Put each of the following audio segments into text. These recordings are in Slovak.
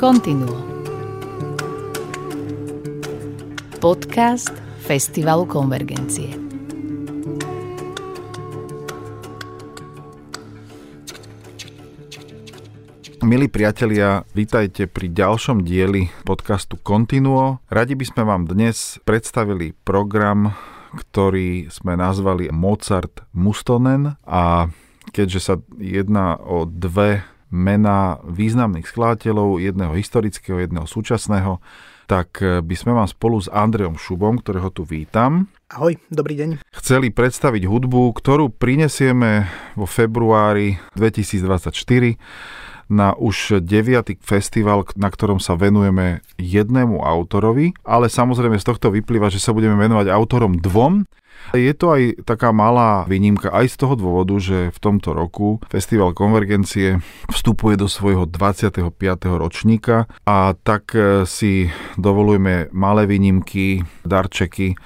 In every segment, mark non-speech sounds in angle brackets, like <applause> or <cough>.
Continuo. Podcast Festivalu Konvergencie. Milí priatelia, vítajte pri ďalšom dieli podcastu Continuo. Radi by sme vám dnes predstavili program, ktorý sme nazvali Mozart Mustonen a keďže sa jedná o dve mená významných skladateľov, jedného historického, jedného súčasného, tak eh, by sme vám spolu s Andreom Šubom, ktorého tu vítam, Ahoj, dobrý deň. chceli predstaviť hudbu, ktorú prinesieme vo februári 2024 na už 9. festival, na ktorom sa venujeme jednému autorovi, ale samozrejme z tohto vyplýva, že sa budeme venovať autorom dvom. Je to aj taká malá výnimka aj z toho dôvodu, že v tomto roku Festival Konvergencie vstupuje do svojho 25. ročníka a tak eh, si dovolujeme malé výnimky, darčeky,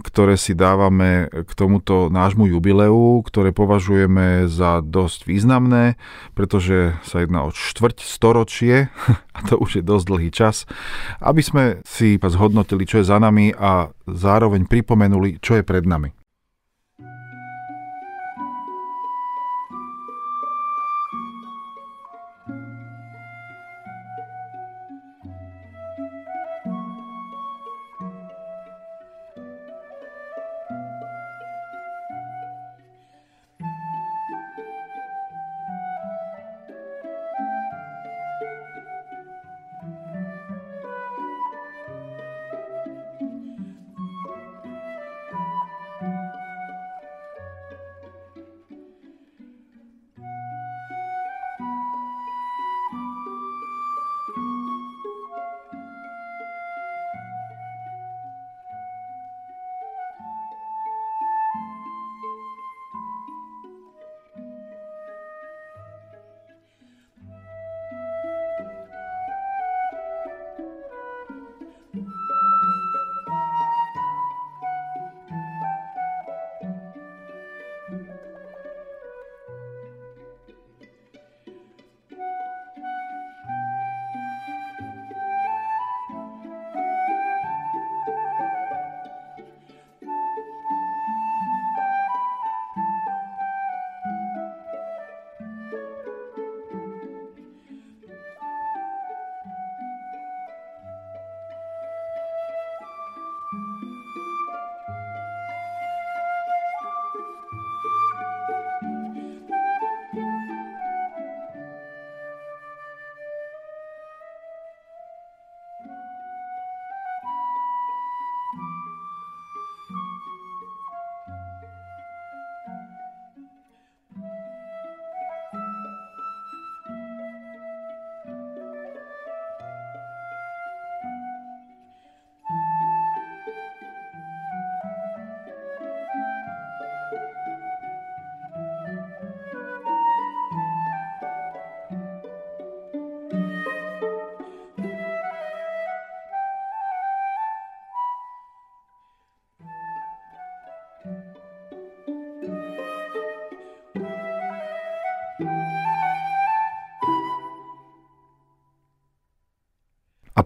ktoré si dávame k tomuto nášmu jubileu, ktoré považujeme za dosť významné, pretože sa jedná o štvrť storočie, <laughs> a to už je dosť dlhý čas, aby sme si zhodnotili, čo je za nami a zároveň pripomenuli, čo je pred nami.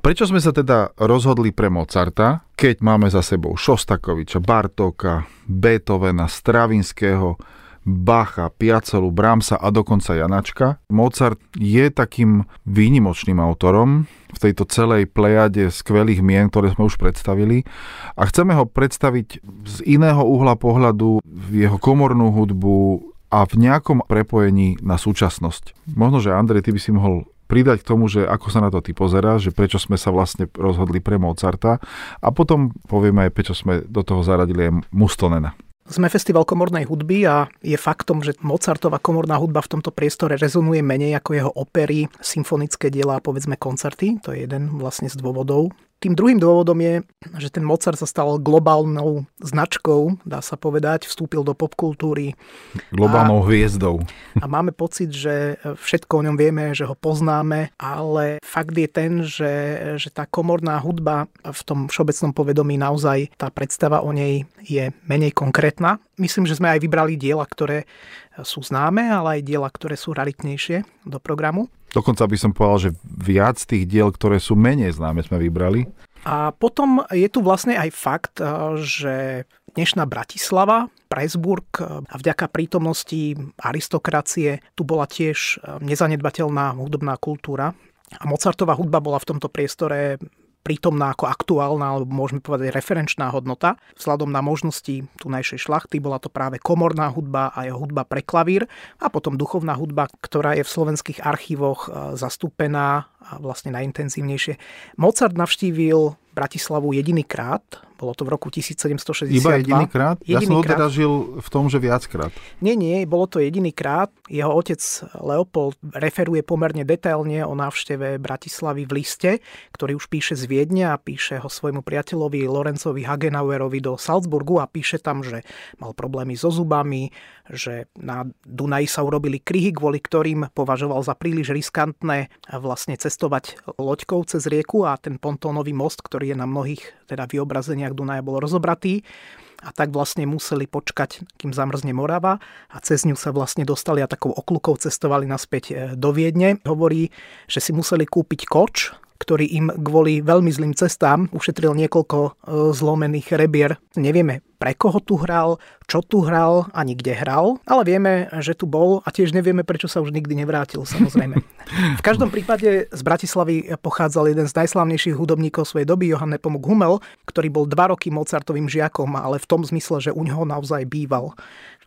Prečo sme sa teda rozhodli pre Mozarta, keď máme za sebou Šostakoviča, Bartóka, Beethovena, Stravinského, Bacha, Piacolu, Brahmsa a dokonca Janačka. Mozart je takým výnimočným autorom v tejto celej plejade skvelých mien, ktoré sme už predstavili a chceme ho predstaviť z iného uhla pohľadu v jeho komornú hudbu a v nejakom prepojení na súčasnosť. Možno, že Andrej, ty by si mohol pridať k tomu, že ako sa na to ty pozeráš, že prečo sme sa vlastne rozhodli pre Mozarta a potom povieme aj, prečo sme do toho zaradili aj Mustonena. Sme festival komornej hudby a je faktom, že Mozartová komorná hudba v tomto priestore rezonuje menej ako jeho opery, symfonické diela a povedzme koncerty. To je jeden vlastne z dôvodov. Tým druhým dôvodom je, že ten Mozart sa stal globálnou značkou, dá sa povedať, vstúpil do popkultúry. Globálnou a, hviezdou. <laughs> A máme pocit, že všetko o ňom vieme, že ho poznáme, ale fakt je ten, že, že tá komorná hudba v tom všeobecnom povedomí naozaj tá predstava o nej je menej konkrétna Myslím, že sme aj vybrali diela, ktoré sú známe, ale aj diela, ktoré sú raritnejšie do programu. Dokonca by som povedal, že viac tých diel, ktoré sú menej známe, sme vybrali. A potom je tu vlastne aj fakt, že dnešná Bratislava, Presburg a vďaka prítomnosti aristokracie tu bola tiež nezanedbateľná hudobná kultúra. A Mozartová hudba bola v tomto priestore prítomná ako aktuálna, alebo môžeme povedať referenčná hodnota. Vzhľadom na možnosti tunajšej šlachty bola to práve komorná hudba a jeho hudba pre klavír a potom duchovná hudba, ktorá je v slovenských archívoch e, zastúpená a vlastne najintenzívnejšie. Mozart navštívil Bratislavu jedinýkrát, bolo to v roku 1762. Iba jedinýkrát? Ja som teda žil v tom, že viackrát. Nie, nie, bolo to jedinýkrát. Jeho otec Leopold referuje pomerne detailne o návšteve Bratislavy v liste, ktorý už píše z Viedne a píše ho svojmu priateľovi Lorencovi Hagenauerovi do Salzburgu a píše tam, že mal problémy so zubami, že na Dunaji sa urobili kryhy, kvôli ktorým považoval za príliš riskantné vlastne cestovať loďkou cez rieku a ten pontónový most, ktorý je na mnohých teda vyobrazeniach Dunaja bol rozobratý a tak vlastne museli počkať, kým zamrzne Morava a cez ňu sa vlastne dostali a takou oklukou cestovali naspäť e, do Viedne. Hovorí, že si museli kúpiť koč, ktorý im kvôli veľmi zlým cestám ušetril niekoľko e, zlomených rebier. Nevieme, pre koho tu hral, čo tu hral, ani kde hral, ale vieme, že tu bol a tiež nevieme, prečo sa už nikdy nevrátil, samozrejme. <laughs> V každom prípade z Bratislavy pochádzal jeden z najslavnejších hudobníkov svojej doby, Johann Nepomuk Hummel, ktorý bol dva roky Mozartovým žiakom, ale v tom zmysle, že u neho naozaj býval.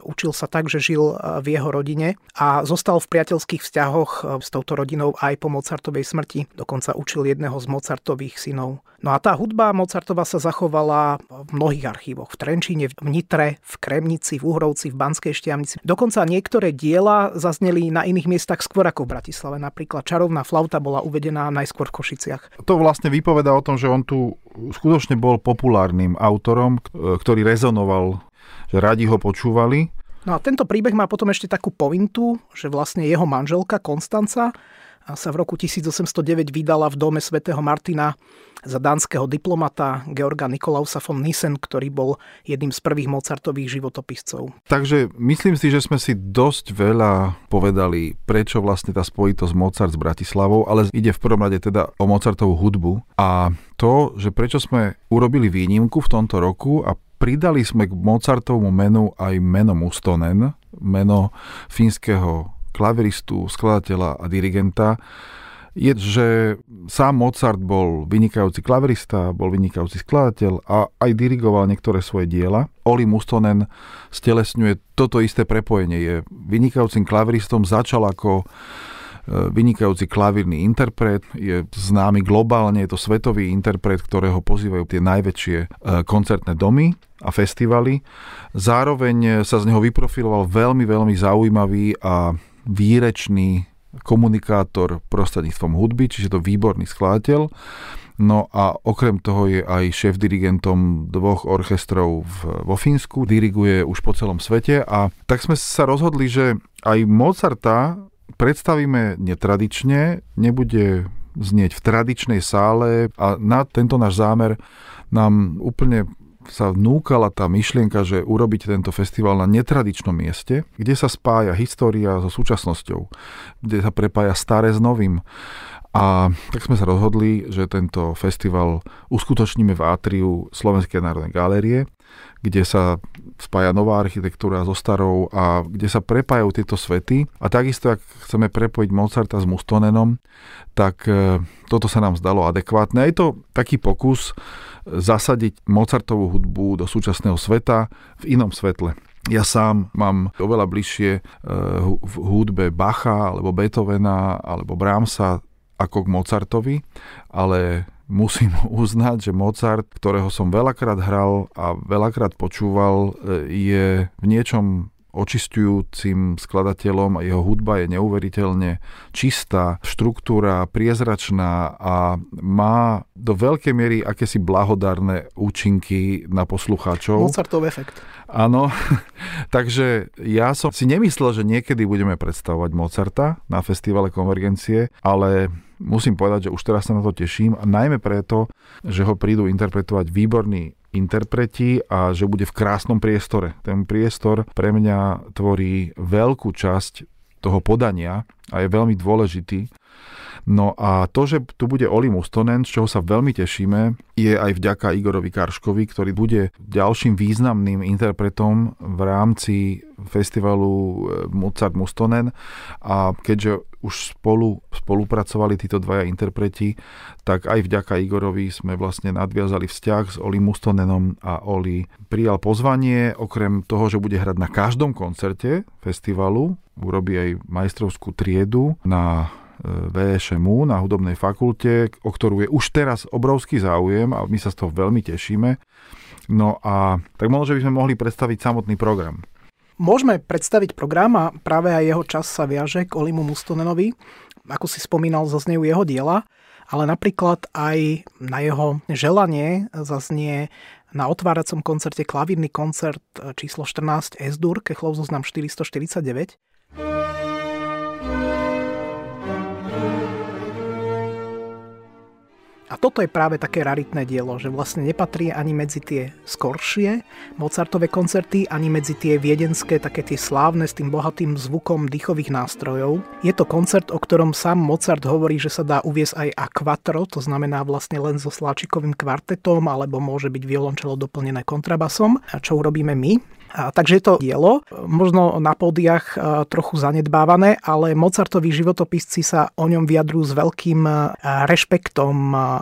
Učil sa tak, že žil v jeho rodine a zostal v priateľských vzťahoch s touto rodinou aj po Mozartovej smrti. Dokonca učil jedného z Mozartových synov. No a tá hudba Mozartova sa zachovala v mnohých archívoch. V Trenčíne, v Nitre, v Kremnici, v Uhrovci, v Banskej Štiavnici. Dokonca niektoré diela zazneli na iných miestach skôr ako v Bratislave. Napríklad Čarovná flauta bola uvedená najskôr v Košiciach. To vlastne vypoveda o tom, že on tu skutočne bol populárnym autorom, ktorý rezonoval, že radi ho počúvali. No a tento príbeh má potom ešte takú povintu, že vlastne jeho manželka Konstanca sa v roku 1809 vydala v dome svätého Martina za dánskeho diplomata Georga Nikolausa von Nissen, ktorý bol jedným z prvých Mozartových životopiscov. Takže myslím si, že sme si dosť veľa povedali, prečo vlastne tá spojitosť Mozart s Bratislavou, ale ide v prvom rade teda o Mozartovú hudbu a to, že prečo sme urobili výnimku v tomto roku a pridali sme k Mozartovmu menu aj meno Mustonen, meno fínskeho klaveristu, skladateľa a dirigenta, je, že sám Mozart bol vynikajúci klaverista, bol vynikajúci skladateľ a aj dirigoval niektoré svoje diela. Oli Mustonen stelesňuje toto isté prepojenie. Je vynikajúcim klaveristom, začal ako e, vynikajúci klavírny interpret, je známy globálne, je to svetový interpret, ktorého pozývajú tie najväčšie e, koncertné domy a festivaly. Zároveň sa z neho vyprofiloval veľmi, veľmi zaujímavý a výrečný komunikátor prostredníctvom hudby, čiže to výborný skladateľ. No a okrem toho je aj šéf-dirigentom dvoch orchestrov v, vo Fínsku, diriguje už po celom svete a tak sme sa rozhodli, že aj Mozarta predstavíme netradične, nebude znieť v tradičnej sále a na tento náš zámer nám úplne sa vnúkala tá myšlienka, že urobiť tento festival na netradičnom mieste, kde sa spája história so súčasnosťou, kde sa prepája staré s novým. A tak sme sa rozhodli, že tento festival uskutočníme v átriu Slovenskej národnej galérie, kde sa spája nová architektúra so starou a kde sa prepájajú tieto svety. A takisto, ak chceme prepojiť Mozarta s Mustonenom, tak e, toto sa nám zdalo adekvátne. A je to taký pokus zasadiť Mozartovú hudbu do súčasného sveta v inom svetle. Ja sám mám oveľa bližšie e, v hudbe Bacha, alebo Beethovena, alebo Brahmsa ako k Mozartovi, ale musím <laughs> uznať, že Mozart, ktorého som veľakrát hral a veľakrát počúval, e, je v niečom očistujúcim skladateľom a jeho hudba je neuveriteľne čistá, štruktúra priezračná a má do veľkej miery akési blahodárne účinky na poslucháčov. Mozartov efekt. Áno, <laughs> takže ja som si nemyslel, že niekedy budeme predstavovať Mozarta na festivale Konvergencie, ale musím povedať, že už teraz sa na to teším a najmä preto, že ho prídu interpretovať výborní interpreti a že bude v krásnom priestore. Ten priestor pre mňa tvorí veľkú časť toho podania a je veľmi dôležitý. No a to, že tu bude Oli Mustonen, z čoho sa veľmi tešíme, je aj vďaka Igorovi Karškovi, ktorý bude ďalším významným interpretom v rámci festivalu eh, Mozart Mustonen a keďže už spolu spolupracovali títo dvaja interpreti, tak aj vďaka Igorovi sme vlastne nadviazali vzťah s Oli Mustonenom a Oli prijal pozvanie, okrem toho, že bude hrať na každom koncerte festivalu, urobí aj majstrovskú triedu na VŠMU na hudobnej fakulte, o ktorú je už teraz obrovský záujem a my sa z toho veľmi tešíme. No a tak možno, že by sme mohli predstaviť samotný program. Môžeme predstaviť program a práve aj jeho čas sa viaže k Olimu Mustonenovi. Ako si spomínal, zaznejú jeho diela, ale napríklad aj na jeho želanie zaznie na otváracom koncerte klavírny koncert číslo 14 S-dur, Kechlovzus zoznam 449. A toto je práve také raritné dielo, že vlastne nepatrí ani medzi tie skoršie Mozartové koncerty, ani medzi tie viedenské, také tie slávne s tým bohatým zvukom dýchových nástrojov. Je to koncert, o ktorom sám Mozart hovorí, že sa dá uviesť aj a quattro, to znamená vlastne len so sláčikovým kvartetom, alebo môže byť violončelo doplnené kontrabasom, čo urobíme my. Takže je to dielo, možno na pódiach trochu zanedbávané, ale Mozartovi životopisci sa o ňom vyjadrujú s veľkým rešpektom.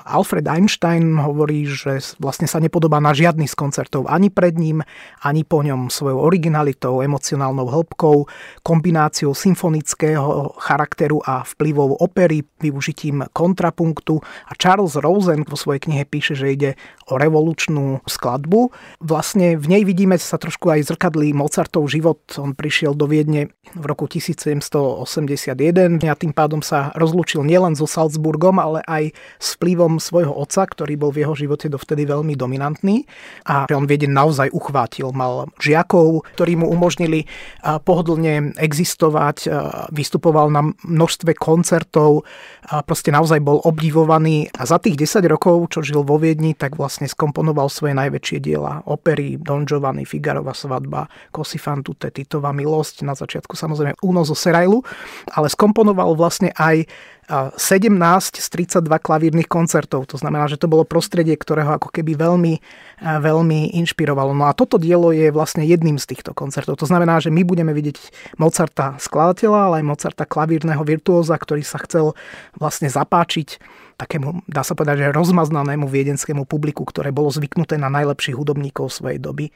Alfred Einstein hovorí, že vlastne sa nepodobá na žiadny z koncertov ani pred ním, ani po ňom svojou originalitou, emocionálnou hĺbkou, kombináciou symfonického charakteru a vplyvov opery, využitím kontrapunktu. A Charles Rosen vo svojej knihe píše, že ide o revolučnú skladbu. Vlastne v nej vidíme sa trošku aj zrkadlí Mozartov život. On prišiel do Viedne v roku 1781 a tým pádom sa rozlúčil nielen so Salzburgom, ale aj s vplyvom svojho otca, ktorý bol v jeho živote dovtedy veľmi dominantný. A on Vieden naozaj uchvátil. Mal žiakov, ktorí mu umožnili pohodlne existovať, vystupoval na množstve koncertov, proste naozaj bol obdivovaný. A za tých 10 rokov, čo žil vo Viedni, tak vlastne skomponoval svoje najväčšie diela. Opery Don Giovanni, Figarova svadba, Kosifan tutte, Titová milosť, na začiatku samozrejme Uno zo Serailu, ale skomponoval vlastne aj 17 z 32 klavírnych koncertov. To znamená, že to bolo prostredie, ktorého ako keby veľmi, veľmi inšpirovalo. No a toto dielo je vlastne jedným z týchto koncertov. To znamená, že my budeme vidieť Mozarta skladateľa, ale aj Mozarta klavírneho virtuóza, ktorý sa chcel vlastne zapáčiť takému, dá sa povedať, že rozmaznanému viedenskému publiku, ktoré bolo zvyknuté na najlepších hudobníkov svojej doby.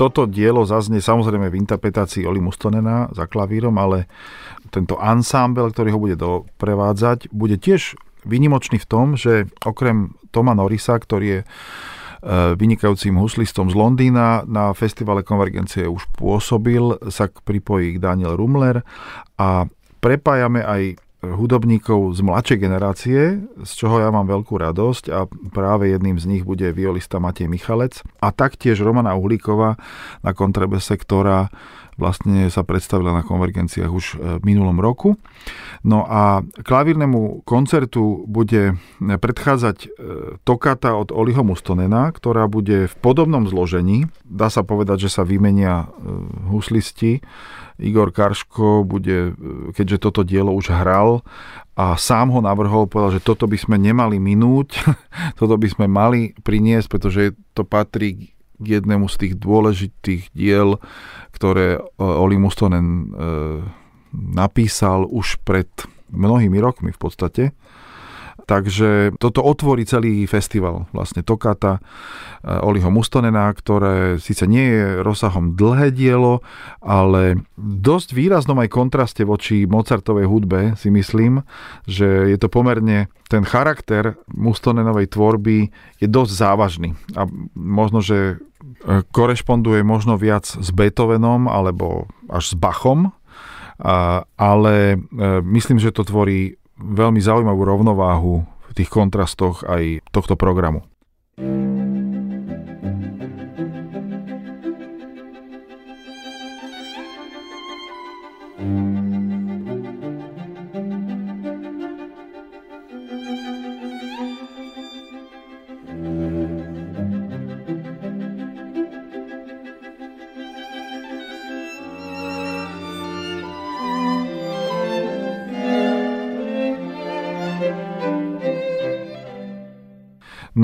Toto dielo zaznie samozrejme v interpretácii Oli Mustonena za klavírom, ale tento ansámbel, ktorý ho bude doprevádzať, bude tiež vynimočný v tom, že okrem Toma Norisa, ktorý je e, vynikajúcim huslistom z Londýna. Na festivale Konvergencie už pôsobil, sa pripojí Daniel Rumler a prepájame aj hudobníkov z mladšej generácie, z čoho ja mám veľkú radosť a práve jedným z nich bude violista Matej Michalec a taktiež Romana Uhlíková na kontrebese, ktorá vlastne sa predstavila na konvergenciách už e, v minulom roku. No a klavírnemu koncertu bude predchádzať e, tokata od Oliho Mustonena, ktorá bude v podobnom zložení. Dá sa povedať, že sa vymenia e, huslisti Igor Karško bude, keďže toto dielo už hral a sám ho navrhol, povedal, že toto by sme nemali minúť, <laughs> toto by sme mali priniesť, pretože to patrí k jednému z tých dôležitých diel, ktoré e, Oli Mustonen e, napísal už pred mnohými rokmi v podstate. Takže toto otvorí celý festival. Vlastne Tokata Oliho Mustonena, ktoré síce nie je rozsahom dlhé dielo, ale dosť výraznom aj kontraste voči Mozartovej hudbe si myslím, že je to pomerne ten charakter Mustonenovej tvorby je dosť závažný a možno, že korešponduje možno viac s Beethovenom alebo až s Bachom, ale e, myslím, že to tvorí veľmi zaujímavú rovnováhu v tých kontrastoch aj tohto programu.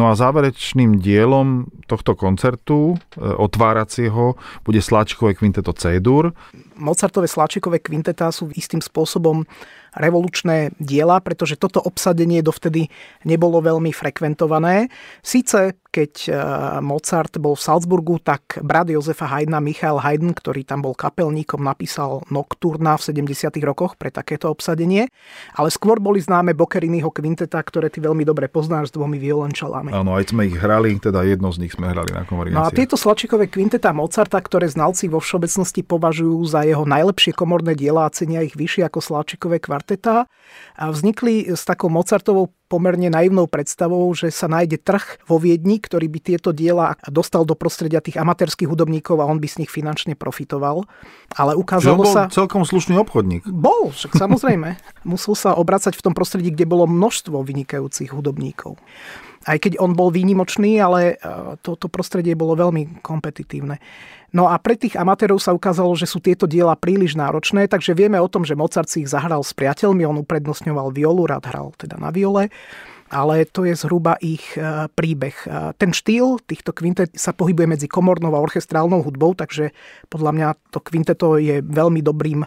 No a záverečným dielom tohto koncertu, e, otváracieho, bude Sláčikové kvinteto C-dur. Mozartové Sláčikové kvinteta sú istým spôsobom revolučné diela, pretože toto obsadenie dovtedy nebolo veľmi frekventované. Sice keď e, Mozart bol v Salzburgu, tak brat Jozefa Haydna, Michael Haydn, ktorý tam bol kapelníkom, napísal Nocturna v 70. rokoch pre takéto obsadenie, ale skôr boli známe Bokeriniho kvinteta, ktoré ty veľmi dobre poznáš s dvomi violončelami. Áno, aj sme ich hrali, teda jedno z nich sme hrali na konvergencii. No a tieto slačikové kvinteta Mozarta, ktoré znalci vo všeobecnosti považujú za jeho najlepšie komorné diela a cenia ich vyššie ako slačikové kvartetá, vznikli s takou Mozartovou pomerne naivnou predstavou, že sa nájde trh vo Viedni, ktorý by tieto diela dostal do prostredia tých amatérských hudobníkov a on by z nich finančne profitoval. Ale ukázalo bol sa... celkom slušný obchodník. Bol, však samozrejme. <laughs> Musel sa obracať v tom prostredí, kde bolo množstvo vynikajúcich hudobníkov aj keď on bol výnimočný, ale toto prostredie bolo veľmi kompetitívne. No a pre tých amatérov sa ukázalo, že sú tieto diela príliš náročné, takže vieme o tom, že Mozart si ich zahral s priateľmi, on uprednostňoval violu, rád hral teda na viole ale to je zhruba ich e, príbeh. Ten štýl týchto kvintet sa pohybuje medzi komornou a orchestrálnou hudbou, takže podľa mňa to kvinteto je veľmi dobrým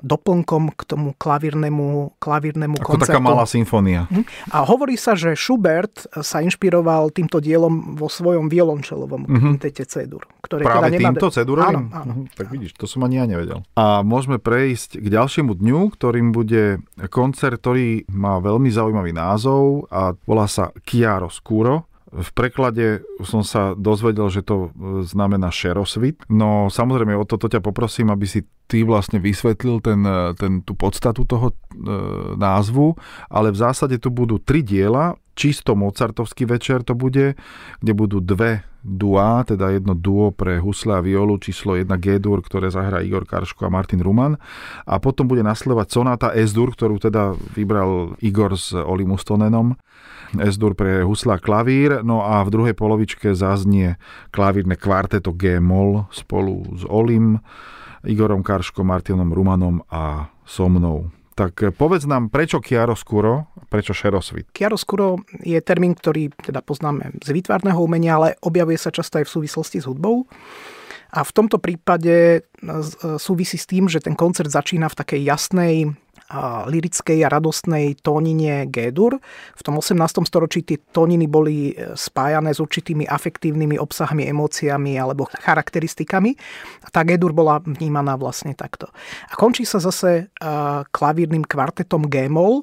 doplnkom k tomu klavírnemu, klavírnemu Ako koncertu. taká malá symfónia. Mhm. A hovorí sa, že Schubert sa inšpiroval týmto dielom vo svojom violončelovom mm-hmm. kvintete C-dur. Ktoré Práve teda nemá... týmto C-durovým? Áno, áno. Mhm, tak vidíš, to som ani ja nevedel. A môžeme prejsť k ďalšiemu dňu, ktorým bude koncert, ktorý má veľmi zaujímavý názov a volá sa Chiaro Scuro v preklade som sa dozvedel, že to e, znamená šerosvit. No samozrejme, o toto ťa poprosím, aby si ty vlastne vysvetlil ten, e, ten, tú podstatu toho e, názvu, ale v zásade tu budú tri diela, čisto mozartovský večer to bude, kde budú dve duá, teda jedno duo pre husle a violu, číslo 1 G-dur, ktoré zahrá Igor Karško a Martin Ruman. A potom bude nasledovať sonáta S-dur, ktorú teda vybral Igor s Olim Ustonenom S-dur pre husla klavír, no a v druhej polovičke zaznie klavírne kvarteto G-moll spolu s Olim, Igorom Karškom, Martinom Rumanom a so mnou. Tak povedz nám, prečo chiaroscuro, prečo šerosvit? Chiaroscuro je termín, ktorý teda poznáme z výtvarného umenia, ale objavuje sa často aj v súvislosti s hudbou. A v tomto prípade e, súvisí s tým, že ten koncert začína v takej jasnej lirickej a radostnej tónine G-dur. V tom 18. storočí tie tóniny boli e, spájané s určitými afektívnymi obsahmi, emóciami alebo charakteristikami. A tá G-dur bola vnímaná vlastne takto. A končí sa zase klavírnym kvartetom G-moll,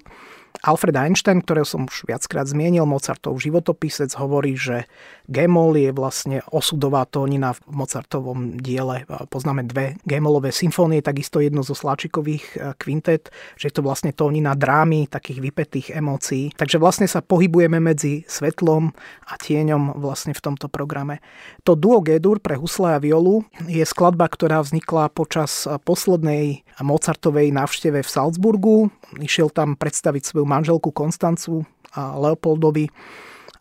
Alfred Einstein, ktorého som už viackrát zmienil, Mozartov životopisec, hovorí, že Gemol je vlastne osudová tónina v Mozartovom diele. Poznáme dve Gemolové symfónie, takisto jedno zo Sláčikových e, kvintet, že je to vlastne tónina drámy, takých vypetých emócií. Takže vlastne sa pohybujeme medzi svetlom a tieňom vlastne v tomto programe. To duo G-dur pre husle a violu je skladba, ktorá vznikla počas poslednej Mozartovej návšteve v Salzburgu. Išiel tam predstaviť svoju manželku Konstancu a Leopoldovi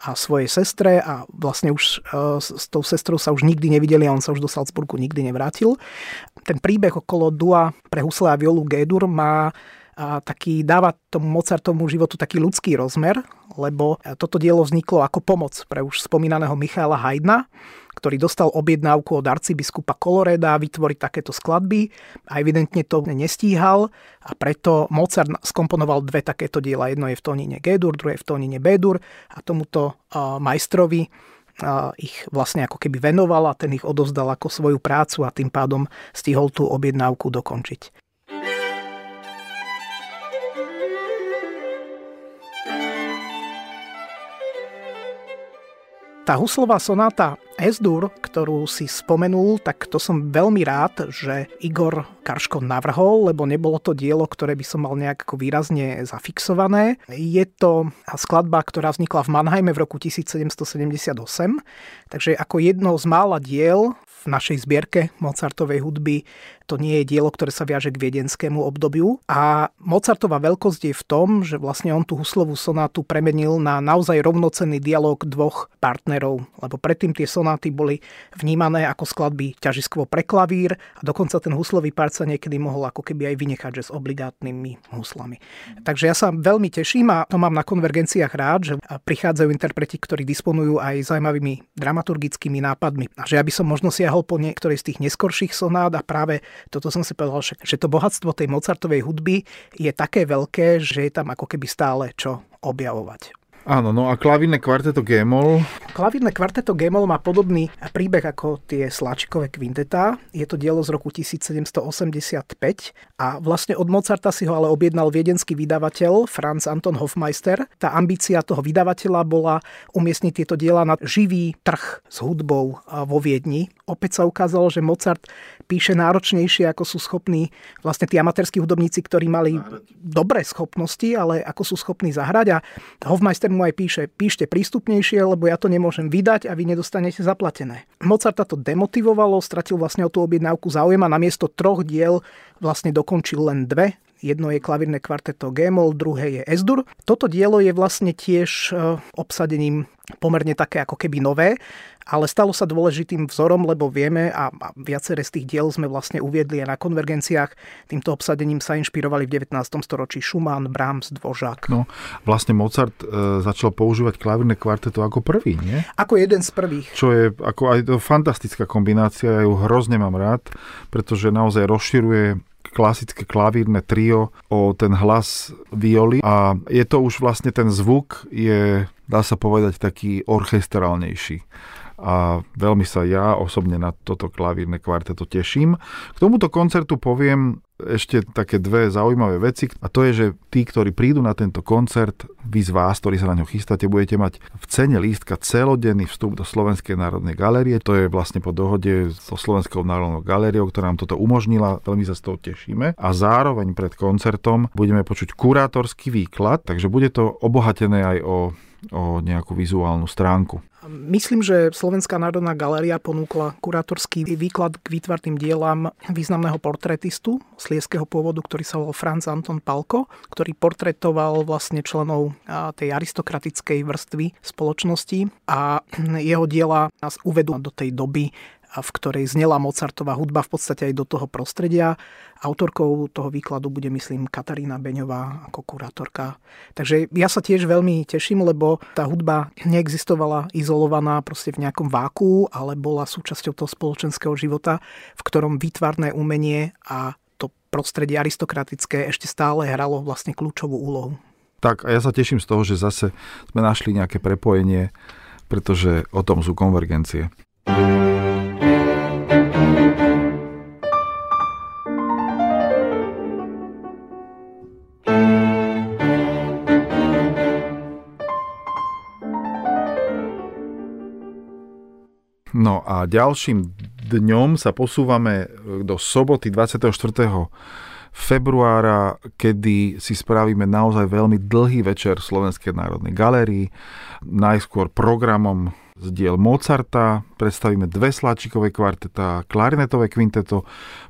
a svojej sestre a vlastne už e, s tou sestrou sa už nikdy nevideli a on sa už do Salzburgu nikdy nevrátil. Ten príbeh okolo dua pre husle a violu Gédur má a taký dáva tomu Mozartovmu životu taký ľudský rozmer, lebo toto dielo vzniklo ako pomoc pre už spomínaného Michaela Haydna, ktorý dostal objednávku od arcibiskupa Koloreda vytvoriť takéto skladby a evidentne to nestíhal a preto Mozart skomponoval dve takéto diela. Jedno je v tónine G-dur, druhé je v tónine B-dur a tomuto majstrovi ich vlastne ako keby venoval a ten ich odovzdal ako svoju prácu a tým pádom stihol tú objednávku dokončiť. Tá huslová sonáta S-dur, ktorú si spomenul, tak to som veľmi rád, že Igor Karško navrhol, lebo nebolo to dielo, ktoré by som mal nejak výrazne zafixované. Je to skladba, ktorá vznikla v Mannheime v roku 1778, takže ako jedno z mála diel v našej zbierke Mozartovej hudby to nie je dielo, ktoré sa viaže k viedenskému obdobiu. A Mozartová veľkosť je v tom, že vlastne on tú huslovú sonátu premenil na naozaj rovnocenný dialog dvoch partnerov. Lebo predtým tie sonáty boli vnímané ako skladby ťažiskovo pre klavír a dokonca ten huslový part sa niekedy mohol ako keby aj vynechať, že s obligátnymi huslami. Takže ja sa veľmi teším a to mám na konvergenciách rád, že prichádzajú interpreti, ktorí disponujú aj zaujímavými dramaturgickými nápadmi. A že ja by som možno siahol po niektorej z tých neskorších sonát a práve toto som si povedal, že to bohatstvo tej Mozartovej hudby je také veľké, že je tam ako keby stále čo objavovať. Áno, no a klavírne kvarteto G-moll? Klavírne kvarteto G-moll má podobný príbeh ako tie Sláčikové kvintetá. Je to dielo z roku 1785 a vlastne od Mozarta si ho ale objednal viedenský vydavateľ Franz Anton Hofmeister. Tá ambícia toho vydavateľa bola umiestniť tieto diela na živý trh s hudbou vo Viedni. Opäť sa ukázalo, že Mozart píše náročnejšie, ako sú schopní vlastne tí amatérskí hudobníci, ktorí mali dobré schopnosti, ale ako sú schopní zahrať. A Hofmeister mu aj píše, píšte prístupnejšie, lebo ja to nemôžem vydať a vy nedostanete zaplatené. Mozarta to demotivovalo, stratil vlastne o tú objednávku záujem a namiesto troch diel vlastne dokončil len dve, Jedno je klavírne kvarteto G-moll, druhé je S-dur. Toto dielo je vlastne tiež e, obsadením pomerne také ako keby nové, ale stalo sa dôležitým vzorom, lebo vieme a viaceré z tých diel sme vlastne uviedli aj na konvergenciách. Týmto obsadením sa inšpirovali v 19. storočí Schumann, Brahms, Dvořák. No, vlastne Mozart e, začal používať klavírne kvarteto ako prvý, nie? Ako jeden z prvých. Čo je ako aj to fantastická kombinácia, ja ju hrozne mám rád, pretože naozaj rozširuje klasické klavírne trio o ten hlas violy a je to už vlastne ten zvuk je, dá sa povedať, taký orchestrálnejší a veľmi sa ja osobne na toto klavírne kvarteto teším. K tomuto koncertu poviem ešte také dve zaujímavé veci a to je, že tí, ktorí prídu na tento koncert, vy z vás, ktorí sa na ňo chystáte, budete mať v cene lístka celodenný vstup do Slovenskej národnej galérie. To je vlastne po dohode so Slovenskou národnou galériou, ktorá nám toto umožnila. Veľmi sa z toho tešíme. A zároveň pred koncertom budeme počuť kurátorský výklad, takže bude to obohatené aj o o nejakú vizuálnu stránku. Myslím, že Slovenská národná galéria ponúkla kurátorský výklad k výtvarným dielam významného portretistu slieského pôvodu, ktorý sa volal Franz Anton Palko, ktorý portretoval vlastne členov tej aristokratickej vrstvy spoločnosti a <clears throat> jeho diela nás uvedú do tej doby v ktorej znela Mozartová hudba v podstate aj do toho prostredia. Autorkou toho výkladu bude, myslím, Katarína Beňová ako kurátorka. Takže ja sa tiež veľmi teším, lebo tá hudba neexistovala izolovaná proste v nejakom váku, ale bola súčasťou toho spoločenského života, v ktorom výtvarné umenie a to prostredie aristokratické ešte stále hralo vlastne kľúčovú úlohu. Tak a ja sa teším z toho, že zase sme našli nejaké prepojenie, pretože o tom sú konvergencie. No a ďalším dňom sa posúvame do soboty 24 februára, kedy si spravíme naozaj veľmi dlhý večer v Slovenskej národnej galérii. Najskôr programom z diel Mozarta, predstavíme dve sláčikové kvarteta, klarinetové kvinteto,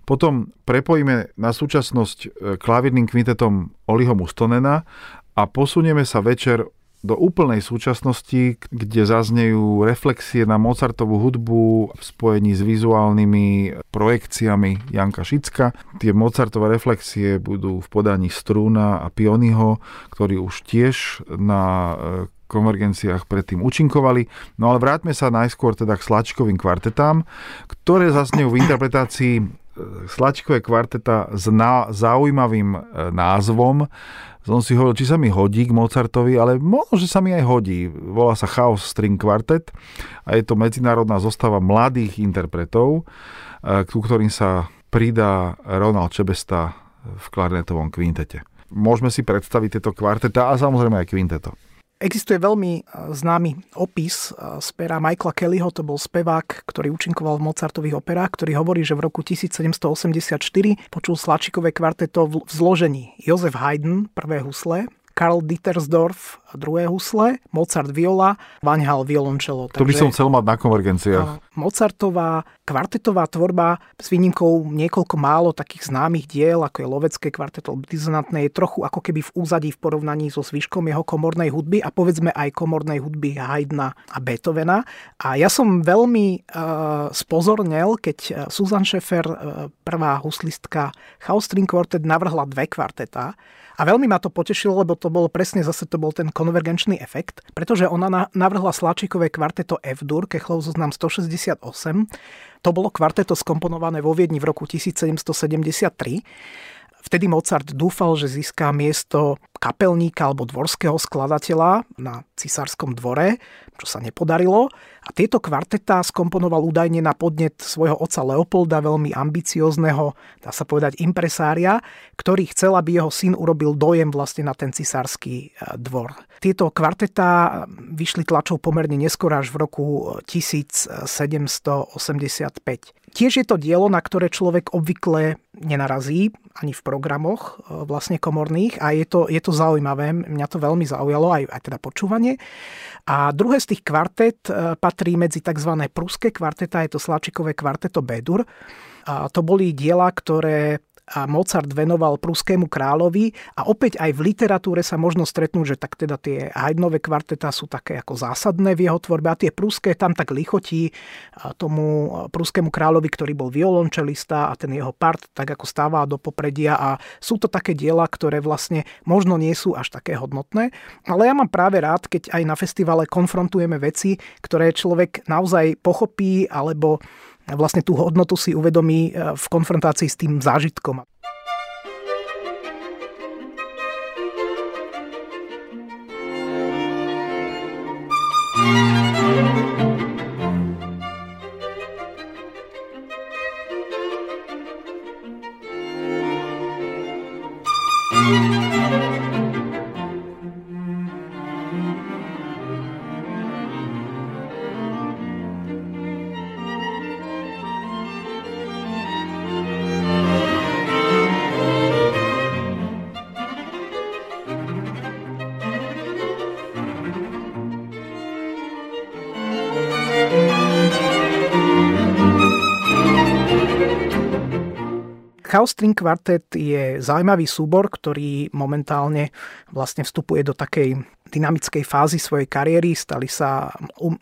potom prepojíme na súčasnosť e, klavírnym kvintetom Oliho Mustonena a posunieme sa večer do úplnej súčasnosti, kde zaznejú reflexie na Mozartovú hudbu v spojení s vizuálnymi projekciami Janka Šicka. Tie Mozartové reflexie budú v podaní Strúna a Pionyho, ktorí už tiež na e, konvergenciách predtým účinkovali. No ale vráťme sa najskôr teda k slačkovým kvartetám, ktoré zasnejú v interpretácii e, slačkové kvarteta s ná, zaujímavým e, názvom som si hovoril, či sa mi hodí k Mozartovi, ale možno, že sa mi aj hodí. Volá sa Chaos String Quartet a je to medzinárodná zostava mladých interpretov, e, ku ktorým sa pridá Ronald Čebesta v klarnetovom kvintete. Môžeme si predstaviť tieto kvarteta a samozrejme aj kvinteto. Existuje veľmi e, známy opis e, z pera Michaela Kellyho, to bol spevák, ktorý účinkoval v Mozartových operách, ktorý hovorí, že v roku 1784 počul Slačikové kvarteto v zložení. Josef Haydn, prvé husle, Karl Dittersdorf druhé husle, Mozart viola, Vanhal violončelo. To by som chcel mať na konvergenciách. Mozartová kvartetová tvorba s výnimkou niekoľko málo takých známych diel, ako je Lovecké kvarteto disonantné, je trochu ako keby v úzadí v porovnaní so zvyškom jeho komornej hudby a povedzme aj komornej hudby Haydna a Beethovena. A ja som veľmi uh, spozornel, keď e, Susan Schaeffer, uh, prvá huslistka String Quartet, navrhla dve kvartetá a veľmi ma to potešilo, lebo to bolo presne zase to bol ten konvergenčný efekt, pretože ona navrhla Sláčikové kvarteto F-dur, Kechlov zoznam 168. To bolo kvarteto skomponované vo Viedni v roku 1773 Vtedy Mozart dúfal, že získa miesto kapelníka alebo dvorského skladateľa na cisárskom dvore, čo sa nepodarilo. A tieto kvartetá skomponoval údajne na podnet svojho oca Leopolda, veľmi ambiciozného, dá sa povedať, impresária, ktorý chcel, aby jeho syn urobil dojem vlastne na ten cisársky e, dvor. Tieto kvartetá vyšli tlačou pomerne neskôr až v roku 1785. Tiež je to dielo, na ktoré človek obvykle nenarazí ani v programoch e, vlastne komorných a je to, je to zaujímavé. Mňa to veľmi zaujalo, aj, aj teda počúvanie. A druhé z tých kvartet e, patrí medzi tzv. pruské kvarteta, je to Slačikové kvarteto Bedur. A to boli diela, ktoré a Mozart venoval pruskému kráľovi a opäť aj v literatúre sa možno stretnúť, že tak teda tie Haydnové kvarteta sú také ako zásadné v jeho tvorbe a tie pruské tam tak lichotí tomu pruskému kráľovi, ktorý bol violončelista a ten jeho part tak ako stáva do popredia a sú to také diela, ktoré vlastne možno nie sú až také hodnotné, ale ja mám práve rád, keď aj na festivale konfrontujeme veci, ktoré človek naozaj pochopí alebo vlastne tú hodnotu si uvedomí e, v konfrontácii s tým zážitkom. Chaos String Quartet je zaujímavý súbor, ktorý momentálne vlastne vstupuje do takej dynamickej fázy svojej kariéry, stali sa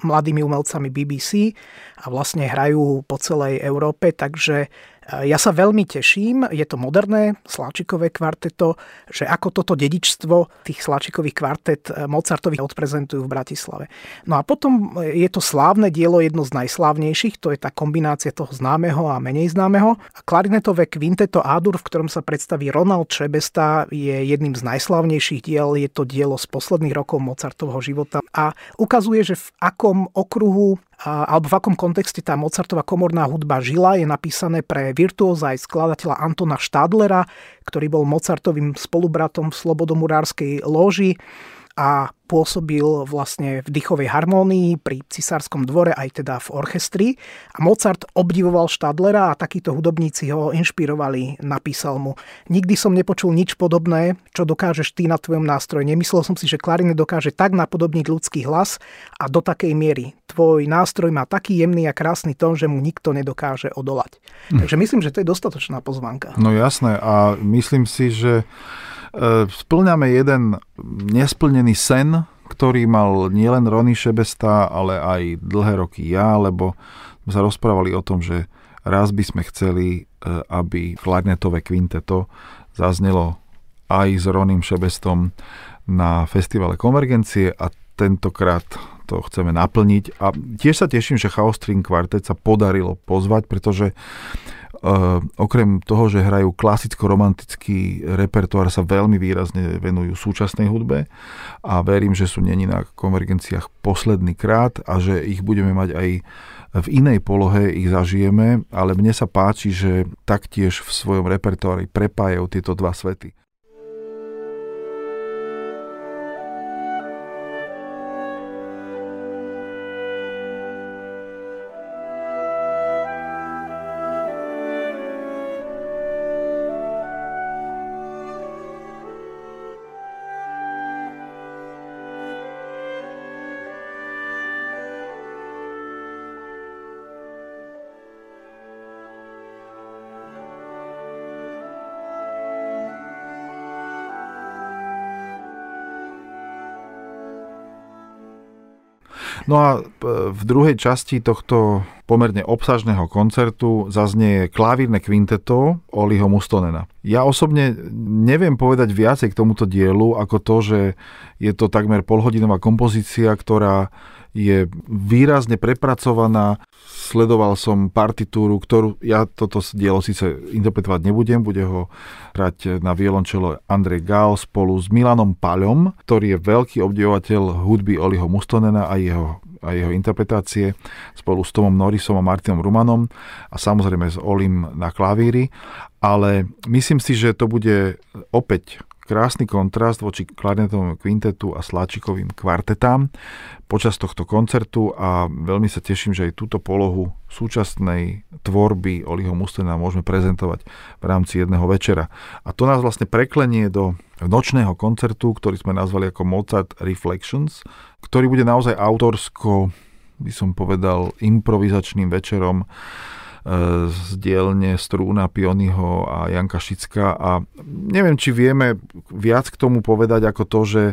mladými umelcami BBC a vlastne hrajú po celej Európe, takže ja sa veľmi teším, je to moderné sláčikové kvarteto, že ako toto dedičstvo tých sláčikových kvartet eh, Mozartových odprezentujú v Bratislave. No a potom eh, je to slávne dielo, jedno z najslávnejších, to je tá kombinácia toho známeho a menej známeho. Klarinetové kvinteto Adur, v ktorom sa predstaví Ronald Čebesta, je jedným z najslávnejších diel, je to dielo z posledných rokov Mozartovho života a ukazuje, že v akom okruhu alebo v akom kontexte tá Mozartová komorná hudba žila, je napísané pre virtuóza aj skladateľa Antona Štádlera, ktorý bol Mozartovým spolubratom v Slobodomurárskej loži a pôsobil vlastne v dychovej harmónii pri cisárskom dvore aj teda v orchestri. A Mozart obdivoval Štadlera a takíto hudobníci ho inšpirovali, napísal mu. Nikdy som nepočul nič podobné, čo dokážeš ty na tvojom nástroji. Nemyslel som si, že klarinet dokáže tak napodobniť ľudský hlas a do takej miery. Tvoj nástroj má taký jemný a krásny tón, že mu nikto nedokáže odolať. Hm. Takže myslím, že to je dostatočná pozvánka. No jasné a myslím si, že splňame jeden nesplnený sen ktorý mal nielen Rony Šebesta, ale aj dlhé roky ja, lebo sme sa rozprávali o tom, že raz by sme chceli, e, aby klarnetové kvinteto zaznelo aj s Ronym Šebestom na festivale Konvergencie a tentokrát to chceme naplniť. A tiež sa teším, že Chaos String Quartet sa podarilo pozvať, pretože okrem toho, že hrajú klasicko-romantický repertoár, sa veľmi výrazne venujú súčasnej hudbe a verím, že sú není na konvergenciách posledný krát a že ich budeme mať aj v inej polohe, ich zažijeme, ale mne sa páči, že taktiež v svojom repertoári prepájajú tieto dva svety. No a e, v druhej časti tohto pomerne obsažného koncertu zaznie klavírne kvinteto Oliho Mustonena. Ja osobne neviem povedať viacej k tomuto dielu, ako to, že je to takmer polhodinová kompozícia, ktorá je výrazne prepracovaná. Sledoval som partitúru, ktorú ja toto dielo síce interpretovať nebudem, bude ho hrať na violončelo Andrej Gál spolu s Milanom Paľom, ktorý je veľký obdivovateľ hudby Oliho Mustonena a jeho a jeho interpretácie spolu s Tomom Norrisom a Martinom Rumanom a samozrejme s Olim na klavíri, ale myslím si, že to bude opäť krásny kontrast voči klarnetovému kvintetu a sláčikovým kvartetám počas tohto koncertu a veľmi sa teším, že aj túto polohu súčasnej tvorby Oliho Mustena môžeme prezentovať v rámci jedného večera. A to nás vlastne preklenie do nočného koncertu, ktorý sme nazvali ako Mozart Reflections, ktorý bude naozaj autorsko, by som povedal, improvizačným večerom z dielne Strúna, Pionyho a Janka Šicka. A neviem, či vieme viac k tomu povedať ako to, že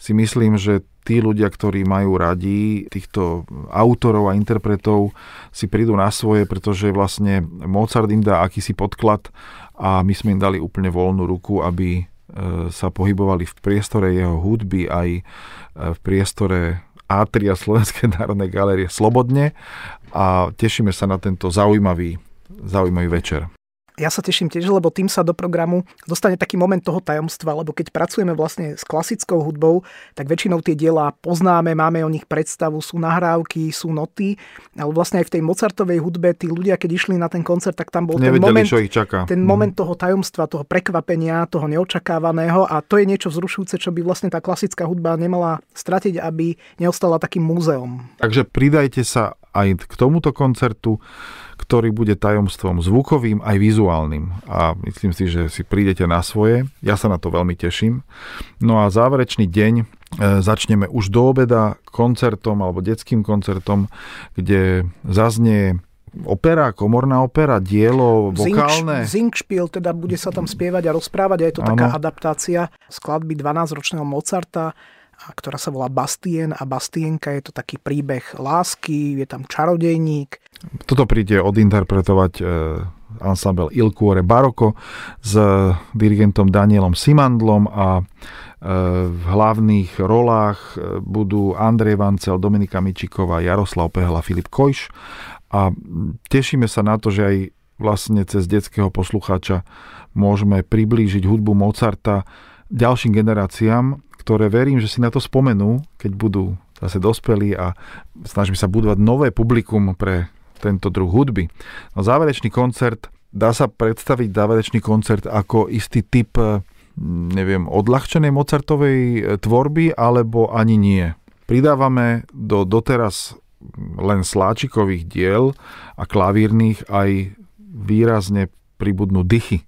si myslím, že tí ľudia, ktorí majú radi týchto autorov a interpretov, si prídu na svoje, pretože vlastne Mozart im dá akýsi podklad a my sme im dali úplne voľnú ruku, aby e, sa pohybovali v priestore jeho hudby aj e, v priestore Atria Slovenskej <laughs> národnej galerie slobodne a tešíme sa na tento zaujímavý, zaujímavý večer. Ja sa teším tiež, lebo tým sa do programu dostane taký moment toho tajomstva, lebo keď pracujeme vlastne s klasickou hudbou, tak väčšinou tie diela poznáme, máme o nich predstavu, sú nahrávky, sú noty, ale vlastne aj v tej Mozartovej hudbe tí ľudia, keď išli na ten koncert, tak tam bol Nevedeli, ten moment, čo ich čaká. ten moment toho tajomstva, toho prekvapenia, toho neočakávaného a to je niečo vzrušujúce, čo by vlastne tá klasická hudba nemala stratiť, aby neostala takým múzeom. Takže pridajte sa aj k tomuto koncertu ktorý bude tajomstvom zvukovým aj vizuálnym. A myslím si, že si prídete na svoje. Ja sa na to veľmi teším. No a záverečný deň e, začneme už do obeda koncertom alebo detským koncertom, kde zaznie opera, komorná opera, dielo, vokálne. Zingspiel, teda bude sa tam spievať a rozprávať a je to ano. taká adaptácia skladby 12-ročného Mozarta ktorá sa volá Bastien a Bastienka. Je to taký príbeh lásky, je tam čarodejník. Toto príde odinterpretovať e, ensemble Il Cuore Baroko s dirigentom Danielom Simandlom a e, v hlavných rolách e, budú Andrej Vancel, Dominika Mičiková, Jaroslav Pehla, Filip Kojš a tešíme sa na to, že aj vlastne cez detského poslucháča môžeme priblížiť hudbu Mozarta ďalším generáciám, ktoré verím, že si na to spomenú, keď budú zase dospelí a snažíme sa budovať nové publikum pre tento druh hudby. No záverečný koncert, dá sa predstaviť záverečný koncert ako istý typ neviem, odľahčenej Mozartovej e, tvorby, alebo ani nie. Pridávame do doteraz len sláčikových diel a klavírnych aj výrazne pribudnú dychy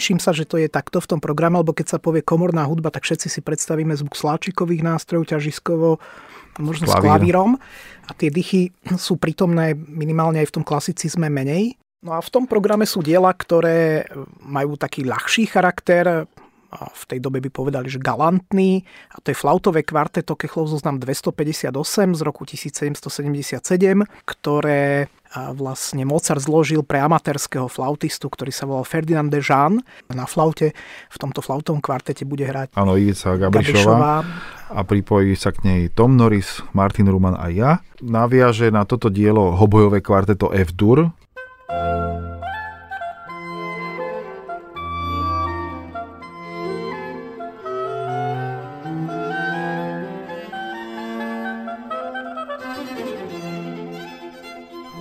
teším sa, že to je takto v tom programe, lebo keď sa povie komorná hudba, tak všetci si predstavíme zvuk sláčikových nástrojov, ťažiskovo, možno Klavír. s klavírom. A tie dychy sú prítomné minimálne aj v tom klasicizme menej. No a v tom programe sú diela, ktoré majú taký ľahší charakter, v tej dobe by povedali, že galantný. A to je flautové kvarteto Kechlov zoznam 258 z roku 1777, ktoré vlastne Mozart zložil pre amatérskeho flautistu, ktorý sa volal Ferdinand de Jean. Na flaute, v tomto flautovom kvartete bude hrať Áno, Ivica Gabrišová. A pripojí sa k nej Tom Norris, Martin Ruman a ja. Naviaže na toto dielo hobojové kvarteto F-dur.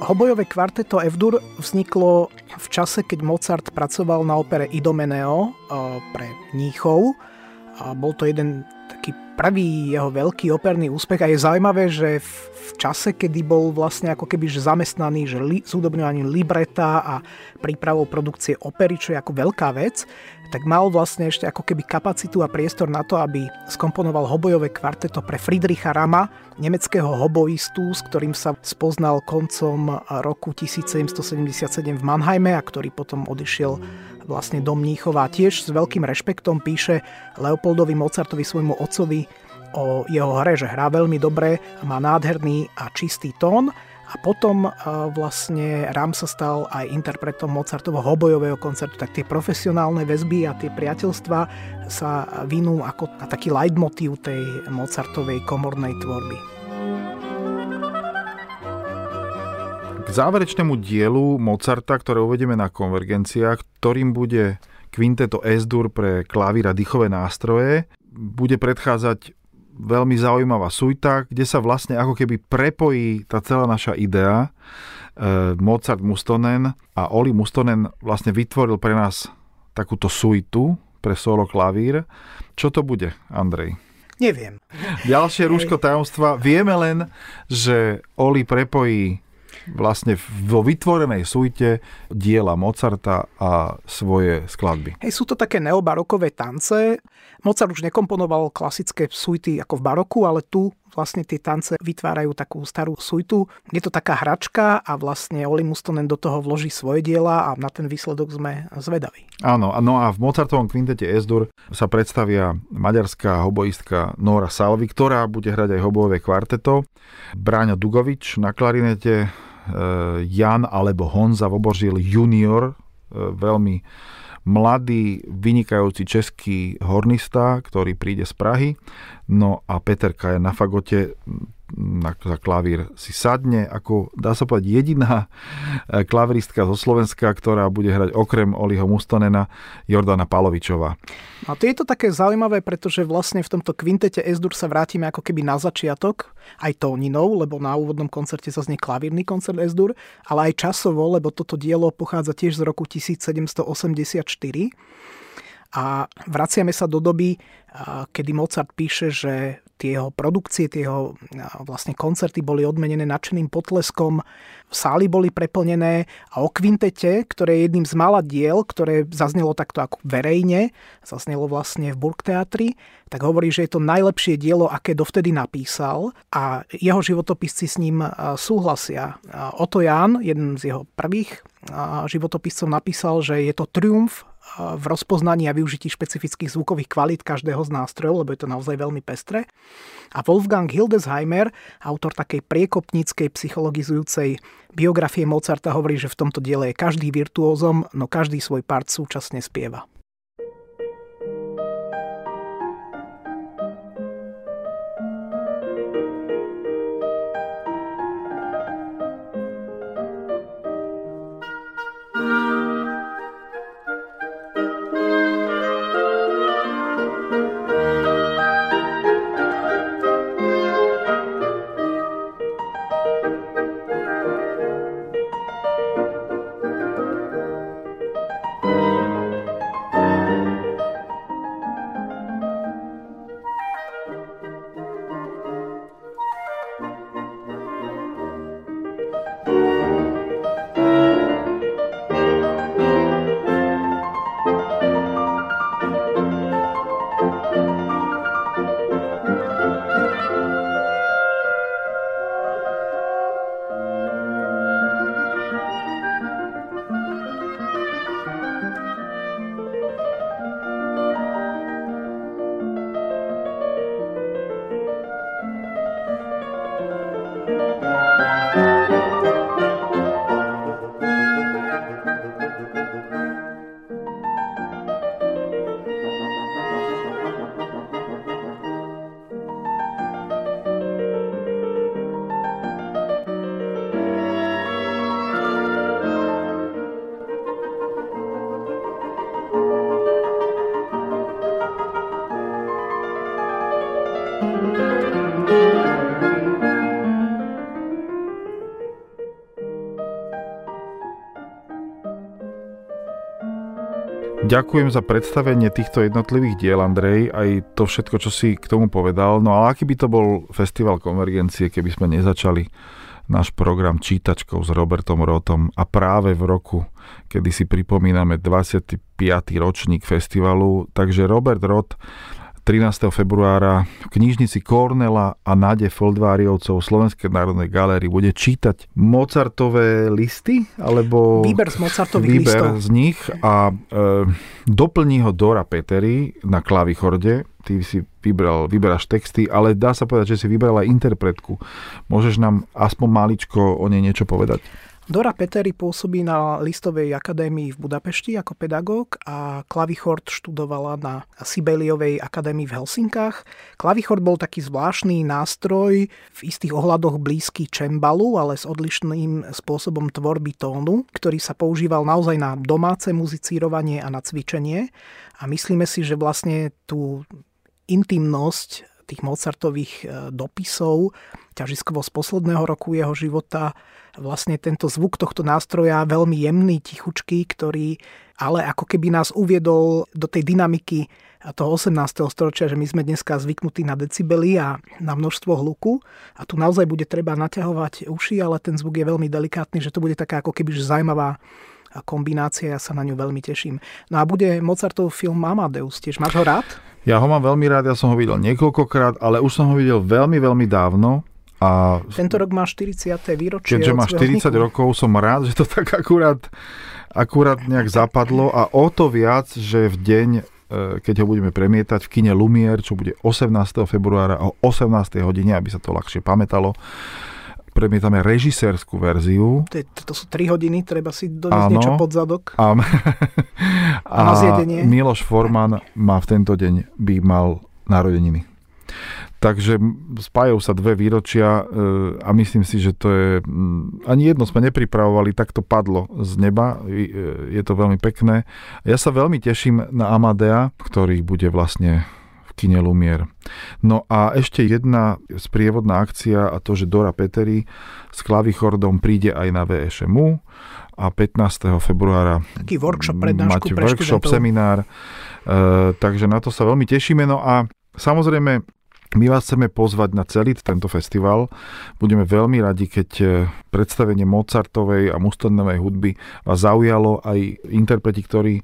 Hobojové kvarteto F-dur vzniklo v čase, keď Mozart pracoval na opere Idomeneo eh, pre Mníchov. Bol to jeden prvý jeho veľký operný úspech a je zaujímavé, že v, v čase, kedy bol vlastne ako keby zamestnaný že li, zúdobňovaním libreta a prípravou produkcie opery, čo je ako veľká vec, tak mal vlastne ešte ako keby kapacitu a priestor na to, aby skomponoval hobojové kvarteto pre Friedricha Rama, nemeckého hoboistu, s ktorým sa spoznal koncom roku 1777 v Mannheime a ktorý potom odišiel vlastne do Mníchova. Tiež s veľkým rešpektom píše Leopoldovi Mozartovi svojmu otcovi o jeho hre, že hrá veľmi dobre, má nádherný a čistý tón. A potom vlastne Ram sa stal aj interpretom Mozartovho hobojového koncertu, tak tie profesionálne väzby a tie priateľstva sa vinú ako taký leitmotív tej Mozartovej komornej tvorby. K záverečnému dielu Mozarta, ktoré uvedieme na konvergenciách, ktorým bude kvinteto S-dur pre klavír a dýchové nástroje, bude predchádzať veľmi zaujímavá suita, kde sa vlastne ako keby prepojí tá celá naša idea. E, Mozart Mustonen a Oli Mustonen vlastne vytvoril pre nás takúto suitu pre solo klavír. Čo to bude, Andrej? Neviem. Ďalšie rúško tajomstva. Vieme len, že Oli prepojí vlastne vo vytvorenej suite diela Mozarta a svoje skladby. Hej, sú to také neobarokové tance. Mozart už nekomponoval klasické suity ako v baroku, ale tu vlastne tie tance vytvárajú takú starú suitu. Je to taká hračka a vlastne Oli Mustonen do toho vloží svoje diela a na ten výsledok sme zvedaví. Áno, no a v Mozartovom kvintete Esdur sa predstavia maďarská hoboistka Nora Salvi, ktorá bude hrať aj hobojové kvarteto. Bráňa Dugovič na klarinete, Jan alebo Honza Vobožil junior, eh, veľmi mladý, vynikajúci český hornista, ktorý príde z Prahy. No a Peterka je na fagote na, za klavír si sadne, ako dá sa povedať jediná e, klaviristka zo Slovenska, ktorá bude hrať okrem Oliho Mustonena, Jordana Palovičová. A to je to také zaujímavé, pretože vlastne v tomto kvintete Esdur sa vrátime ako keby na začiatok, aj tóninou, lebo na úvodnom koncerte zaznie klavírny koncert Esdur, ale aj časovo, lebo toto dielo pochádza tiež z roku 1784 a vraciame sa do doby, kedy Mozart píše, že tie jeho produkcie, tie jeho vlastne koncerty boli odmenené nadšeným potleskom, sály boli preplnené a o kvintete, ktoré je jedným z mála diel, ktoré zaznelo takto ako verejne, zaznelo vlastne v Burgteatri, tak hovorí, že je to najlepšie dielo, aké dovtedy napísal a jeho životopisci s ním súhlasia. Otto Ján, jeden z jeho prvých životopiscov, napísal, že je to triumf v rozpoznaní a využití špecifických zvukových kvalít každého z nástrojov, lebo je to naozaj veľmi pestré. A Wolfgang Hildesheimer, autor takej priekopníckej psychologizujúcej biografie Mozarta, hovorí, že v tomto diele je každý virtuózom, no každý svoj part súčasne spieva. Ďakujem za predstavenie týchto jednotlivých diel, Andrej, aj to všetko, čo si k tomu povedal. No ale aký by to bol festival konvergencie, keby sme nezačali náš program čítačkou s Robertom Rotom a práve v roku, kedy si pripomíname 25. ročník festivalu. Takže Robert Rot 13. februára v knižnici Kornela a Nade Foldváriovcov Slovenskej národnej galérii bude čítať Mozartové listy, alebo výber z Mozartových výber listov. z nich a e, doplní ho Dora Petery na klavichorde. Ty si vybral, vyberáš texty, ale dá sa povedať, že si vybral aj interpretku. Môžeš nám aspoň maličko o nej niečo povedať? Dora Peteri pôsobí na Listovej akadémii v Budapešti ako pedagóg a klavichord študovala na Sibeliovej akadémii v Helsinkách. Klavichord bol taký zvláštny nástroj, v istých ohľadoch blízky čembalu, ale s odlišným spôsobom tvorby tónu, ktorý sa používal naozaj na domáce muzicírovanie a na cvičenie. A myslíme si, že vlastne tú intimnosť tých Mozartových e, dopisov, ťažiskovo z posledného roku jeho života, vlastne tento zvuk tohto nástroja veľmi jemný, tichučký, ktorý ale ako keby nás uviedol do tej dynamiky toho 18. storočia, že my sme dneska zvyknutí na decibely a na množstvo hluku a tu naozaj bude treba naťahovať uši, ale ten zvuk je veľmi delikátny, že to bude taká ako keby zaujímavá kombinácia, ja sa na ňu veľmi teším. No a bude Mozartov film Amadeus, tiež máš ho rád? Ja ho mám veľmi rád, ja som ho videl niekoľkokrát, ale už som ho videl veľmi, veľmi dávno a Tento rok má 40. výročie. keďže má 40 vzniku. rokov, som rád, že to tak akurát, akurát nejak zapadlo a o to viac, že v deň, e, keď ho budeme premietať v kine Lumier, čo bude 18. februára o 18. hodine, aby sa to ľahšie pamätalo, premietame režisérskú verziu. To, je, to sú 3 hodiny, treba si doniesť Áno. niečo pod zadok. <laughs> A, a zjedenie. Miloš Forman má v tento deň by mal narodeniny. Takže spájajú sa dve výročia e, a myslím si, že to je... Ani jedno sme nepripravovali, tak to padlo z neba. E, Je to veľmi pekné. Ja sa veľmi teším na Amadea, ktorý bude vlastne v kine Lumier. No a ešte jedna sprievodná akcia a to, že Dora Petery s klavichordom príde aj na VŠMU a 15. februára Taký workshop, prednášku mať pre workshop, študentov. seminár. E, takže na to sa veľmi tešíme. No a samozrejme, my vás chceme pozvať na celý tento festival. Budeme veľmi radi, keď e, predstavenie Mozartovej a Mustonovej hudby vás zaujalo aj interpreti, ktorí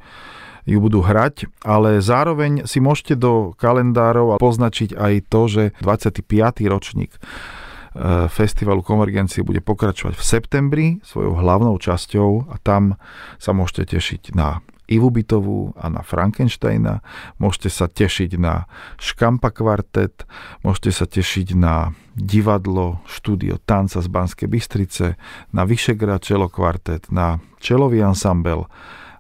ju budú hrať, ale zároveň si môžete do kalendárov poznačiť aj to, že 25. ročník e, festivalu Konvergencie bude pokračovať v septembri svojou hlavnou časťou a tam sa môžete tešiť na Ivu Bitovú a na Frankensteina, môžete sa tešiť na Škampa kvartet, môžete sa tešiť na divadlo, štúdio tanca z Banskej Bystrice, na Vyšegrad čelo kvartet, na čelový ansambel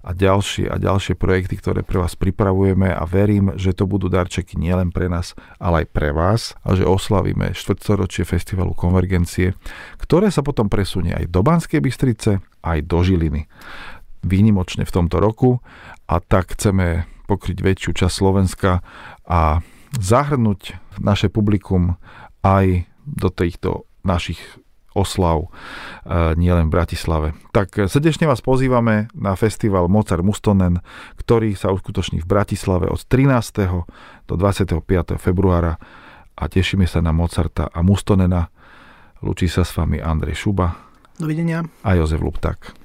a ďalšie a ďalšie projekty, ktoré pre vás pripravujeme a verím, že to budú darčeky nielen pre nás, ale aj pre vás a že oslavíme štvrtstoročie festivalu Konvergencie, ktoré sa potom presunie aj do Banskej Bystrice, aj do Žiliny. Výnimočne v tomto roku a tak chceme pokryť väčšiu časť Slovenska a zahrnúť naše publikum aj do týchto našich oslav e, nielen v Bratislave. Tak e, srdečne vás pozývame na festival Mozart Mustonen, ktorý sa uskutoční v Bratislave od 13. do 25. februára a tešíme sa na Mozarta a Mustonena. Lučí sa s vami Andrej Šuba Dovidenia. a Jozef Lupták.